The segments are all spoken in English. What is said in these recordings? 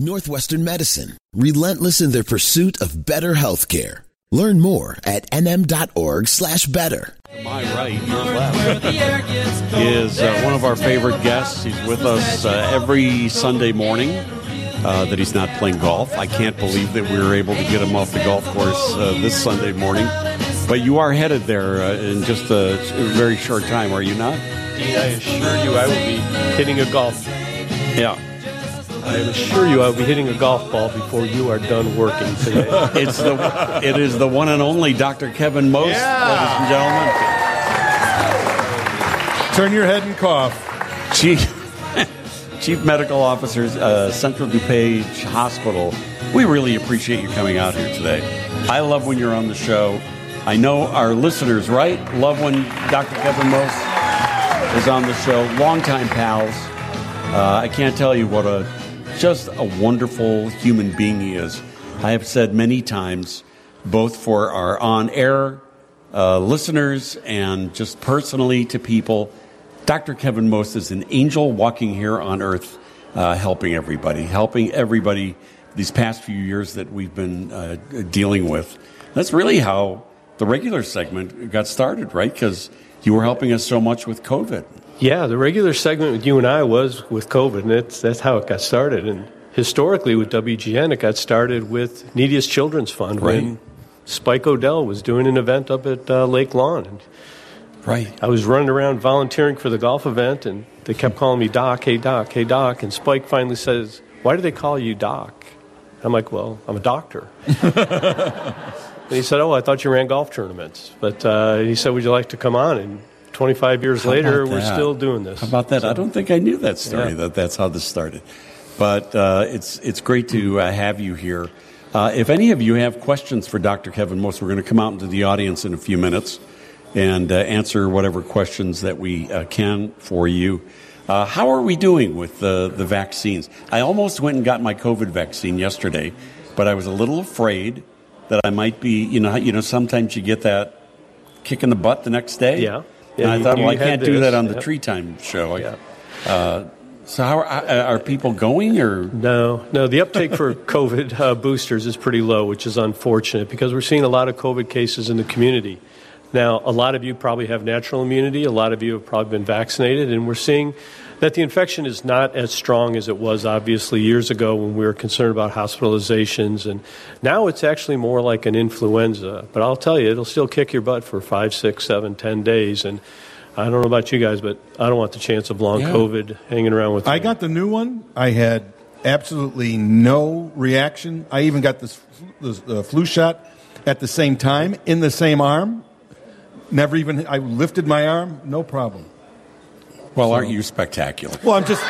Northwestern Medicine, relentless in their pursuit of better healthcare. Learn more at nm.org slash better. My right, your left, is uh, one of our favorite guests. He's with us uh, every Sunday morning uh, that he's not playing golf. I can't believe that we were able to get him off the golf course uh, this Sunday morning. But you are headed there uh, in just a very short time, are you not? Dean, I assure you I will be hitting a golf. Yeah. I assure you I will be hitting a golf ball before you are done working today. It's the it is the one and only Dr. Kevin Most, ladies and gentlemen. Turn your head and cough. Chief, Chief Medical Officer, uh, Central DuPage Hospital. We really appreciate you coming out here today. I love when you're on the show. I know our listeners, right? Love when Dr. Kevin Most is on the show. Longtime pals. Uh, I can't tell you what a just a wonderful human being he is. I have said many times, both for our on-air uh, listeners and just personally to people, Dr. Kevin Most is an angel walking here on earth, uh, helping everybody, helping everybody these past few years that we've been uh, dealing with. That's really how the regular segment got started, right? Because you were helping us so much with COVID. Yeah, the regular segment with you and I was with COVID, and that's, that's how it got started. And historically, with WGN, it got started with Neediest Children's Fund Right. when Spike O'Dell was doing an event up at uh, Lake Lawn. And Right. I was running around volunteering for the golf event, and they kept calling me Doc, hey, Doc, hey, Doc. And Spike finally says, Why do they call you Doc? I'm like, Well, I'm a doctor. and he said, Oh, I thought you ran golf tournaments. But uh, he said, Would you like to come on? And 25 years How later, we're still doing this. How about that? I don't think I knew that story. Yeah. That that's how this started. But uh, it's it's great to uh, have you here. Uh, if any of you have questions for Dr. Kevin Most, we're going to come out into the audience in a few minutes and uh, answer whatever questions that we uh, can for you. Uh, how are we doing with the the vaccines? I almost went and got my COVID vaccine yesterday, but I was a little afraid that I might be. You know, you know, sometimes you get that kick in the butt the next day. Yeah. And I thought, well, I can't do that on the Yep. Tree Time show. Yeah. Uh, so how are, are people going or No, no. The uptake for COVID uh, boosters is pretty low, which is unfortunate because we're seeing a lot of COVID cases in the community. Now, a lot of you probably have natural immunity. A lot of you have probably been vaccinated, and we're seeing that the infection is not as strong as it was obviously years ago when we were concerned about hospitalizations. And now it's actually more like an influenza. But I'll tell you, it'll still kick your butt for five, six, seven, ten days. And I don't know about you guys, but I don't want the chance of long Yeah. COVID hanging around with me. I got the new one. I had absolutely no reaction. I even got this, this uh, flu shot at the same time in the same arm. Never even I lifted my arm, no problem. well, aren't you spectacular? Well, I'm just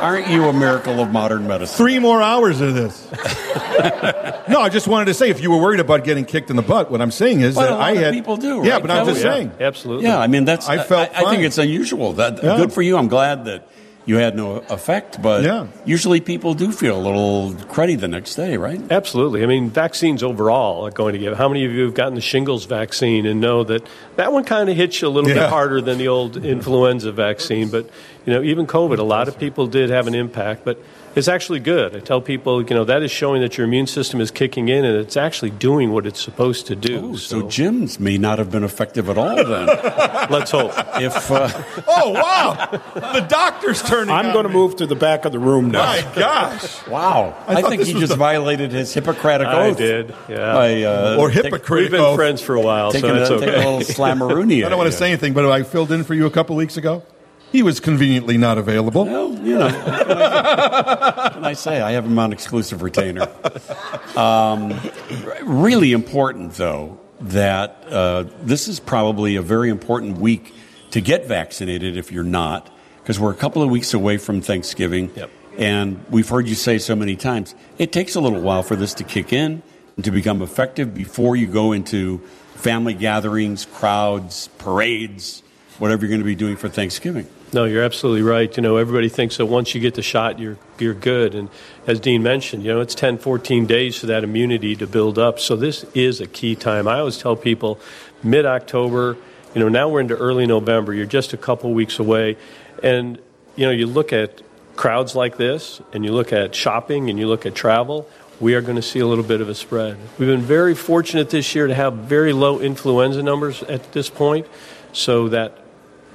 Aren't you a miracle of modern medicine? three more hours of this. no, I just wanted to say if you were worried about getting kicked in the butt, what I'm saying is Well, that a lot I of had people do, Yeah, right, but I'm just Yeah, saying. absolutely. Yeah, I mean that's. I felt I, think it's unusual. That Yeah. good for you. I'm glad that you had no effect. But Yeah. usually people do feel a little cruddy the next day, right? Absolutely. I mean, vaccines overall are going to give. How many of you have gotten the shingles vaccine and know that that one kind of hits you a little Yeah. bit harder than the old influenza vaccine? But, you know, even COVID, a lot of people did have an impact, but it's actually good. I tell people, you know, that is showing that your immune system is kicking in and it's actually doing what it's supposed to do. Oh, so Jim's may not have been effective at all then. let's hope. if uh, Oh wow, the doctor's turning. I'm going to move to the back of the room now. My gosh, wow, I, thought think he just the- violated his Hippocratic oath. I oath. did, yeah. By, uh, or take- hypocrite. We've been oath. friends for a while, taking, so a, that's taking a little slammaroonie. I don't want to say anything, but I filled in for you a couple weeks ago. He was conveniently not available. Well, you know, what can I, what can I say? I have him on exclusive retainer. Um, really important, though, that uh, this is probably a very important week to get vaccinated if you're not, because we're a couple of weeks away from Thanksgiving. Yep. And we've heard you say so many times, it takes a little while for this to kick in and to become effective before you go into family gatherings, crowds, parades, whatever you're going to be doing for Thanksgiving. No, you're absolutely right. You know, everybody thinks that once you get the shot, you're you're good. And as Dean mentioned, you know, it's 10, 14 days for that immunity to build up. So this is a key time. I always tell people, mid October. You know, now we're into early November. You're just a couple weeks away, and you know, you look at crowds like this, and you look at shopping and you look at travel, we are going to see a little bit of a spread. We've been very fortunate this year to have very low influenza numbers at this point, so that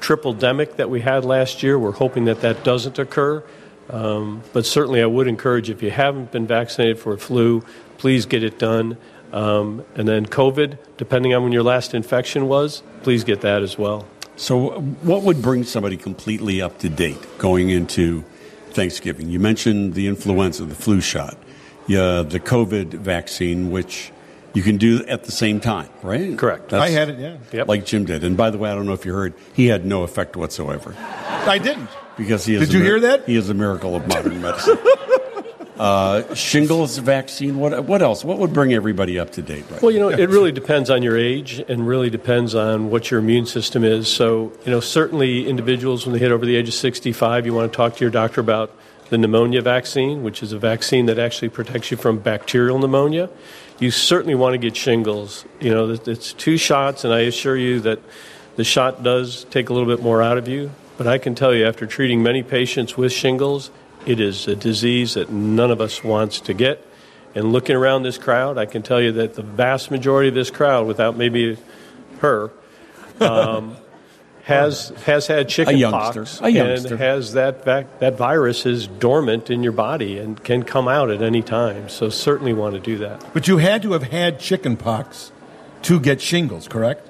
triple demic that we had last year, we're hoping that that doesn't occur. Um, but certainly, I would encourage if you haven't been vaccinated for flu, please get it done. Um, and then COVID, depending on when your last infection was, please get that as well. So, what would bring somebody completely up to date going into Thanksgiving? You mentioned the influenza, the flu shot, yeah, the COVID vaccine, which you can do at the same time, right? Correct. I had it, yeah. Yep. Like Jim did. And by the way, I don't know if you heard, he had no effect whatsoever I didn't. because he is. Did you mir- hear that? He is a miracle of modern medicine. uh, shingles vaccine. What what else? What would bring everybody up to date? Right? Well, you know, it really depends on your age and really depends on what your immune system is. So, you know, certainly individuals, when they hit over the age of 65, you want to talk to your doctor about the pneumonia vaccine, which is a vaccine that actually protects you from bacterial pneumonia. You certainly want to get shingles. You know, it's two shots, and I assure you that the shot does take a little bit more out of you. But I can tell you, after treating many patients with shingles, it is a disease that none of us wants to get. And looking around this crowd, I can tell you that the vast majority of this crowd, without maybe her, um, has has had chicken youngster. A youngster. and has that vac- that virus is dormant in your body and can come out at any time. So certainly want to do that. But you had to have had chickenpox to get shingles, correct?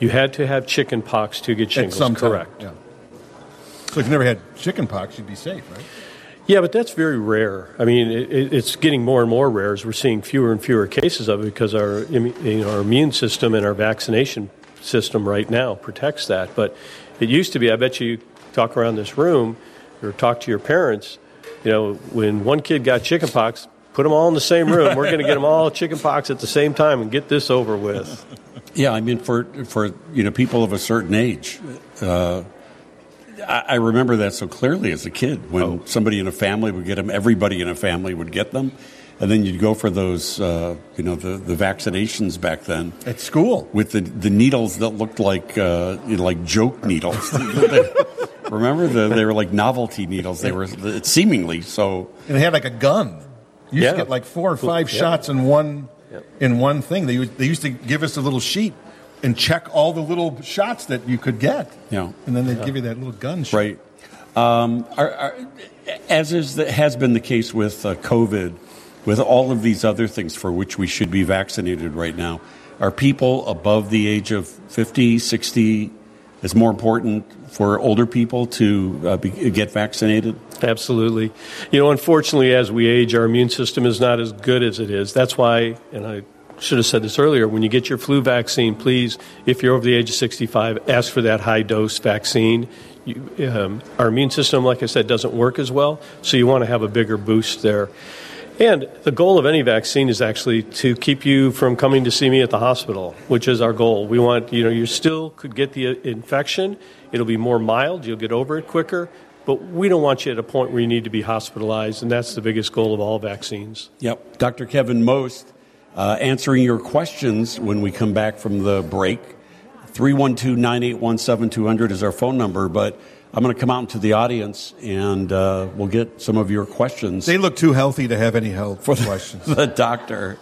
You had to have chickenpox to get shingles. At some time. correct. Yeah. So if you never had chickenpox, you'd be safe, right? Yeah, but that's very rare. I mean, it, it- it's getting more and more rare as we're seeing fewer and fewer cases of it because our, you know, our immune system and our vaccination system right now protects that. But it used to be, I bet you talk around this room or talk to your parents, you know, when one kid got chickenpox, put them all in the same room. We're going to get them all chickenpox at the same time and get this over with. Yeah, I mean, for for you know people of a certain age, uh, I, I remember that so clearly as a kid when Oh. somebody in a family would get them. Everybody in a family would get them, and then you'd go for those, uh, you know, the, the vaccinations back then At school. with the the needles that looked like uh, you know, like joke needles. remember, the, they were like novelty needles. They were seemingly so. And it had like a gun. You used Yeah. to get like four or five Yeah. shots in one Yep. in one thing. They, used- they used to give us a little sheet and check all the little shots that you could get. Yeah. And then they'd give you that little gun shot. Right. Um, are, are, as is the, has been the case with uh, COVID, with all of these other things for which we should be vaccinated right now, are people above the age of 50, 60, is more important for older people to uh, be, get vaccinated? Absolutely. You know, unfortunately, as we age, our immune system is not as good as it is. That's why, and I should have said this earlier, when you get your flu vaccine, please, if you're over the age of 65, ask for that high dose vaccine. You, um, our immune system, like I said, doesn't work as well, so you want to have a bigger boost there. And the goal of any vaccine is actually to keep you from coming to see me at the hospital, which is our goal. We want, you know, you still could get the uh, infection. It'll be more mild. You'll get over it quicker. But we don't want you at a point where you need to be hospitalized, and that's the biggest goal of all vaccines. Yep. Dr. Kevin Most uh, answering your questions when we come back from the break. 312 981 7200 is our phone number, but I'm going to come out into the audience and uh, we'll get some of your questions. They look too healthy to have any health questions. the doctor.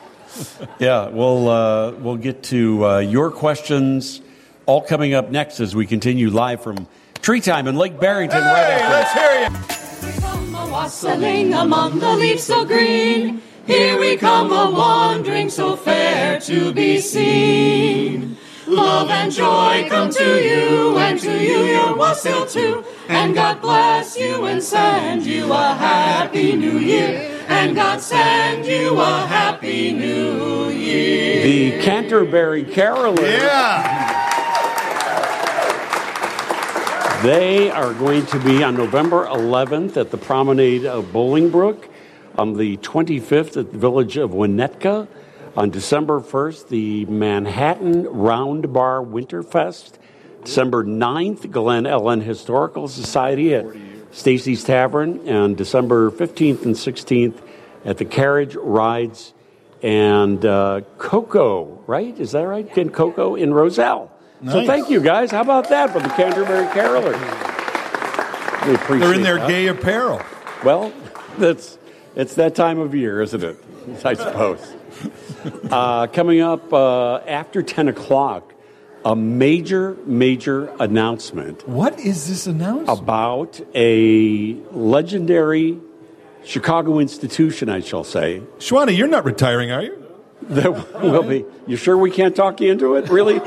Yeah, we'll uh, we'll get to uh, your questions all coming up next as we continue live from Treetime in Lake Barrington. right Hey, after let's hear you. come a wassailing among the leaves so green. Here we come a wandering so fair to be seen. Love and joy come to you, and to you your wassail too. And God bless you and send you a happy new year. And God send you a happy new year. the Canterbury Carolers. Yeah. They are going to be on November 11th at the Promenade of Bolingbrook, on the 25th at the Village of Winnetka, on December 1st, the Manhattan Round Bar Winterfest, December 9th, Glen Ellyn Historical Society at Stacy's Tavern, and December 15th and 16th at the Carriage Rides and uh, Coco, right? Is that right? Ken Coco in Roselle. So thank you guys. How about that for the Canterbury Carolers? We appreciate They're in their that. gay apparel. Well, that's it's that time of year, isn't it? I suppose. Uh, coming up uh, after 10 o'clock, a major, major announcement What is this announcement? about a legendary Chicago institution, I shall say, Shwana, you're not retiring, are you? that will be. You sure we can't talk you into it? Really?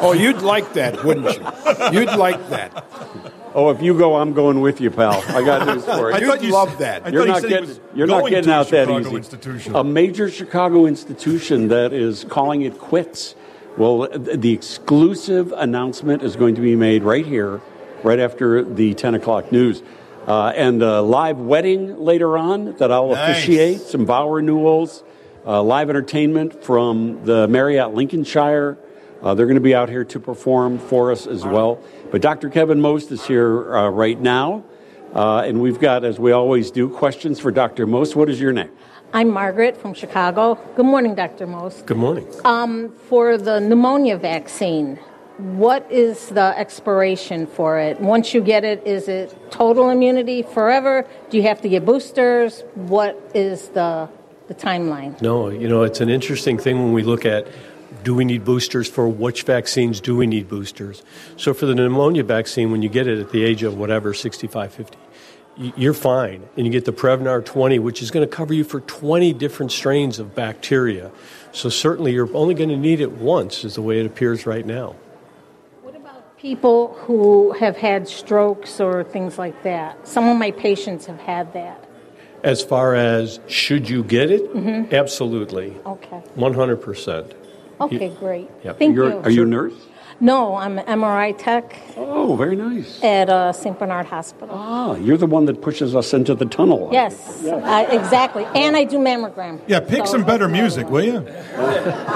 Oh, you'd like that, wouldn't you? You'd like that. Oh, if you go, I'm going with you, pal. I got news for you. I thought you love that. You're thought not said he getting, was you're not getting out that Chicago easy. institution. A major Chicago institution that is calling it quits. Well, the exclusive announcement is going to be made right here, right after the 10 o'clock news. Uh, and a live wedding later on that I'll Nice. officiate, some vow renewals, uh, live entertainment from the Marriott Lincolnshire. Uh, they're going to be out here to perform for us as well. But Dr. Kevin Most is here uh, right now. Uh, and we've got, as we always do, questions for Dr. Most. What is your name? I'm Margaret from Chicago. Good morning, Dr. Most. Good morning. For the pneumonia vaccine, what is the expiration for it? Once you get it, is it total immunity forever? Do you have to get boosters? What is the, the timeline? No, you know, it's an interesting thing when we look at do we need boosters for which vaccines do we need boosters? So for the pneumonia vaccine, when you get it at the age of whatever, 65, 50, you're fine. And you get the Prevnar 20, which is going to cover you for 20 different strains of bacteria. So certainly you're only going to need it once, is the way it appears right now. What about people who have had strokes or things like that? Some of my patients have had that. As far as should you get it? Mm-hmm. Absolutely. Okay. 100%. Okay, great. Yeah. Thank You're, you. Are you a nurse? No, I'm an MRI tech Oh, very nice. at uh, St. Bernard Hospital. Ah, you're the one that pushes us into the tunnel. Yes, uh, exactly. And I do mammogram. Yeah, pick So- some better music, will you?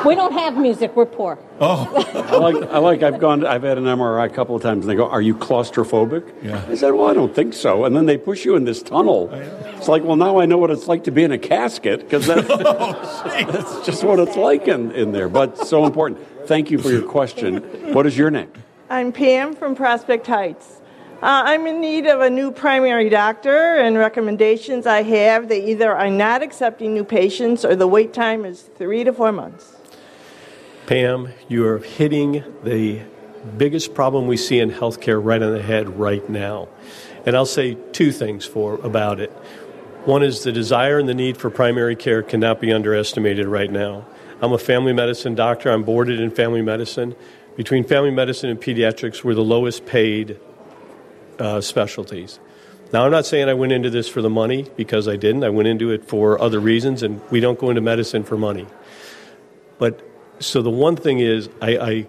We don't have music. We're poor. Oh, I like, I like, I've gone, I've had an MRI a couple of times and they go, Are you claustrophobic? Yeah. I said, Well, I don't think so. And then they push you in this tunnel. It's like, Well, now I know what it's like to be in a casket because that's, that's just what it's like in, in there. But so important. Thank you for your question. What is your name? I'm Pam from Prospect Heights. Uh, I'm in need of a new primary doctor, and recommendations I have they either are not accepting new patients or the wait time is three to four months. Pam, you are hitting the biggest problem we see in healthcare right on the head right now. And I'll say two things for about it. One is the desire and the need for primary care cannot be underestimated right now. I'm a family medicine doctor. I'm boarded in family medicine. Between family medicine and pediatrics, we're the lowest paid uh, specialties. Now, I'm not saying I went into this for the money because I didn't. I went into it for other reasons, and we don't go into medicine for money. But so the one thing is, I, I,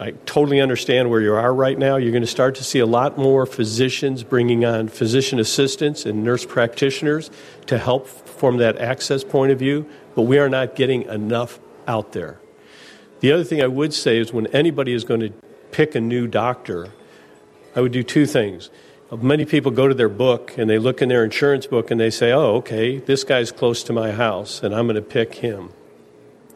I totally understand where you are right now. You're going to start to see a lot more physicians bringing on physician assistants and nurse practitioners to help from that access point of view, but we are not getting enough out there. The other thing I would say is when anybody is going to pick a new doctor, I would do two things. Many people go to their book and they look in their insurance book and they say, oh, okay, this guy's close to my house and I'm going to pick him.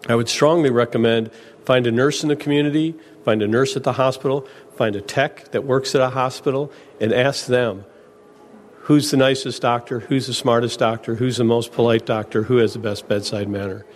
I would strongly recommend find a nurse in the community, find a nurse at the hospital, find a tech that works at a hospital, and ask them who's the nicest doctor, who's the smartest doctor, who's the most polite doctor, who has the best bedside manner.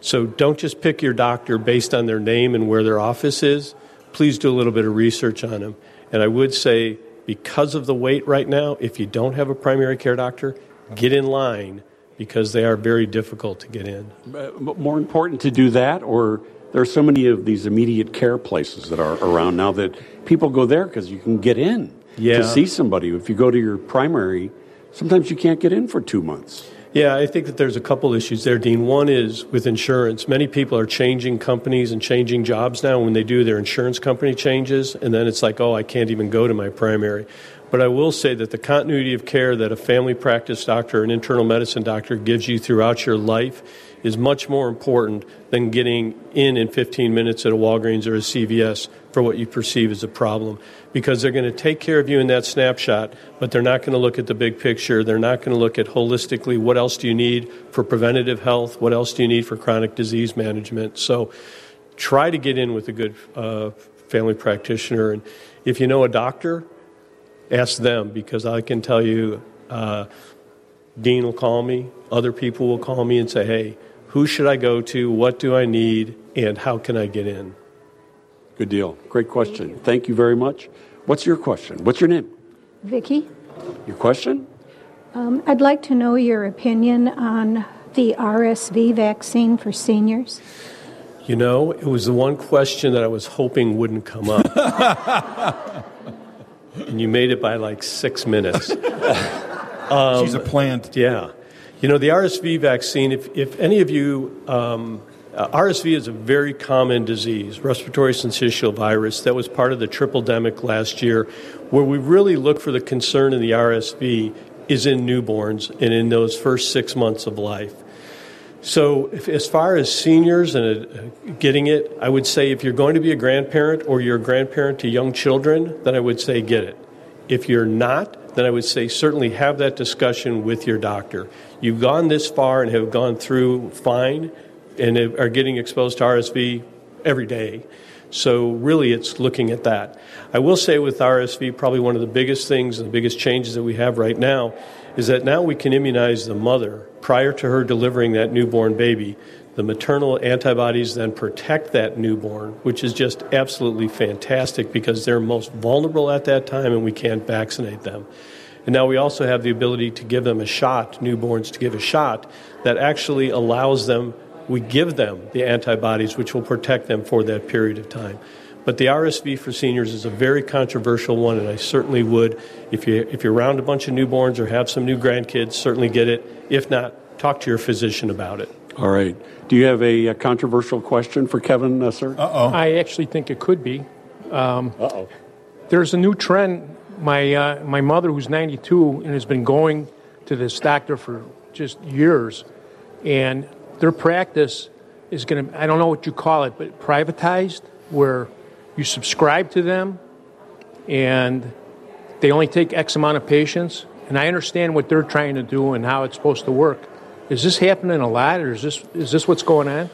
So don't just pick your doctor based on their name and where their office is. Please do a little bit of research on them. And I would say, because of the wait right now, if you don't have a primary care doctor, get in line because they are very difficult to get in. Uh, more important to do that, or there are so many of these immediate care places that are around now that people go there because you can get in Yeah. to see somebody. If you go to your primary, sometimes you can't get in for two months. Yeah, I think that there's a couple issues there, Dean. One is with insurance. Many people are changing companies and changing jobs now. When they do, their insurance company changes, and then it's like, oh, I can't even go to my primary. But I will say that the continuity of care that a family practice doctor, an internal medicine doctor gives you throughout your life is much more important than getting in in 15 minutes at a Walgreens or a CVS for what you perceive as a problem. Because they're going to take care of you in that snapshot, but they're not going to look at the big picture. They're not going to look at holistically what else do you need for preventative health? What else do you need for chronic disease management? So try to get in with a good uh, family practitioner. And if you know a doctor, ask them because I can tell you uh, Dean will call me, other people will call me and say, hey, who should I go to? What do I need? And how can I get in? Good deal. Great question. Thank you very much. What's your question? What's your name? Vicki, Your question? um, I'd like to know your opinion on the RSV vaccine for seniors. You know, it was the one question that I was hoping wouldn't come up. and you made it by like six minutes. She's a plant. Yeah. You know, the RSV vaccine, if, if any of you, um, uh, RSV is a very common disease, respiratory syncytial virus, that was part of the triple demic last year, where we really look for the concern in the RSV is in newborns and in those first six months of life. So, if, as far as seniors and uh, getting it, I would say if you're going to be a grandparent or you're a grandparent to young children, then I would say get it. If you're not, then I would say certainly have that discussion with your doctor. You've gone this far and have gone through fine and are getting exposed to RSV every day. So, really, it's looking at that. I will say with RSV, probably one of the biggest things and the biggest changes that we have right now is that now we can immunize the mother prior to her delivering that newborn baby. The maternal antibodies then protect that newborn, which is just absolutely fantastic because they're most vulnerable at that time and we can't vaccinate them. And now we also have the ability to give them a shot, newborns to give a shot, that actually allows them, we give them the antibodies which will protect them for that period of time. But the RSV for seniors is a very controversial one, and I certainly would, if, you, if you're around a bunch of newborns or have some new grandkids, certainly get it. If not, talk to your physician about it. All right. Do you have a, uh controversial question for Kevin, Sir? uh, sir? I actually think it could be. Um, Uh-oh. There's a new trend. My uh, my mother, who's 92 and has been going to this doctor for just years, and their practice is going to I don't know what you call it, but privatized, where you subscribe to them, and they only take X amount of patients. And I understand what they're trying to do and how it's supposed to work. Is this happening a lot, or is this is this what's going on?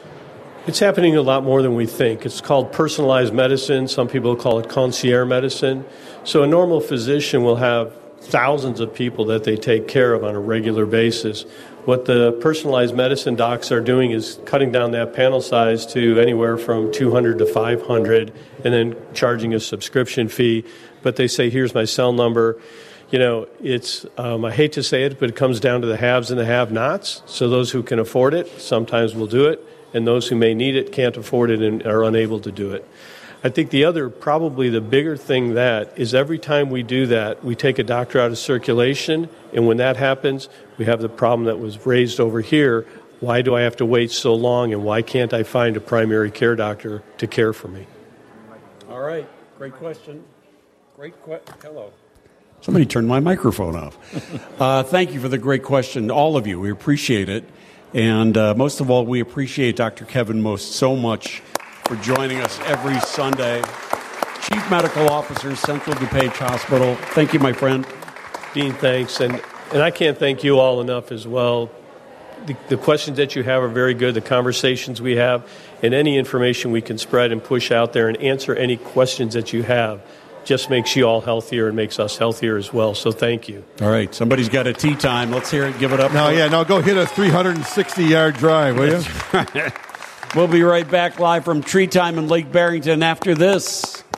It's happening a lot more than we think. It's called personalized medicine. Some people call it concierge medicine. So a normal physician will have thousands of people that they take care of on a regular basis. What the personalized medicine docs are doing is cutting down that panel size to anywhere from 200 to 500 and then charging a subscription fee. But they say, here's my cell number. You know, it's, um, I hate to say it, but it comes down to the haves and the have nots. So those who can afford it sometimes will do it, and those who may need it can't afford it and are unable to do it. I think the other, probably the bigger thing that is every time we do that, we take a doctor out of circulation, and when that happens, we have the problem that was raised over here. Why do I have to wait so long, and why can't I find a primary care doctor to care for me? All right. Great question. Great question. Hello. Somebody turned my microphone off. uh, thank you for the great question, all of you. We appreciate it. And uh, most of all, we appreciate Dr. Kevin Most so much for joining us every Sunday. Chief Medical Officer, Central DuPage Hospital. Thank you, my friend. Dean, thanks. And, and I can't thank you all enough as well. The, the questions that you have are very good, the conversations we have, and any information we can spread and push out there and answer any questions that you have just makes you all healthier and makes us healthier as well. So thank you. All right, somebody's got a tea time. Let's hear it. Give it up. No, for- yeah, no, go hit a 360 yard drive, will you? We'll be right back live from Treetime in Lake Barrington after this.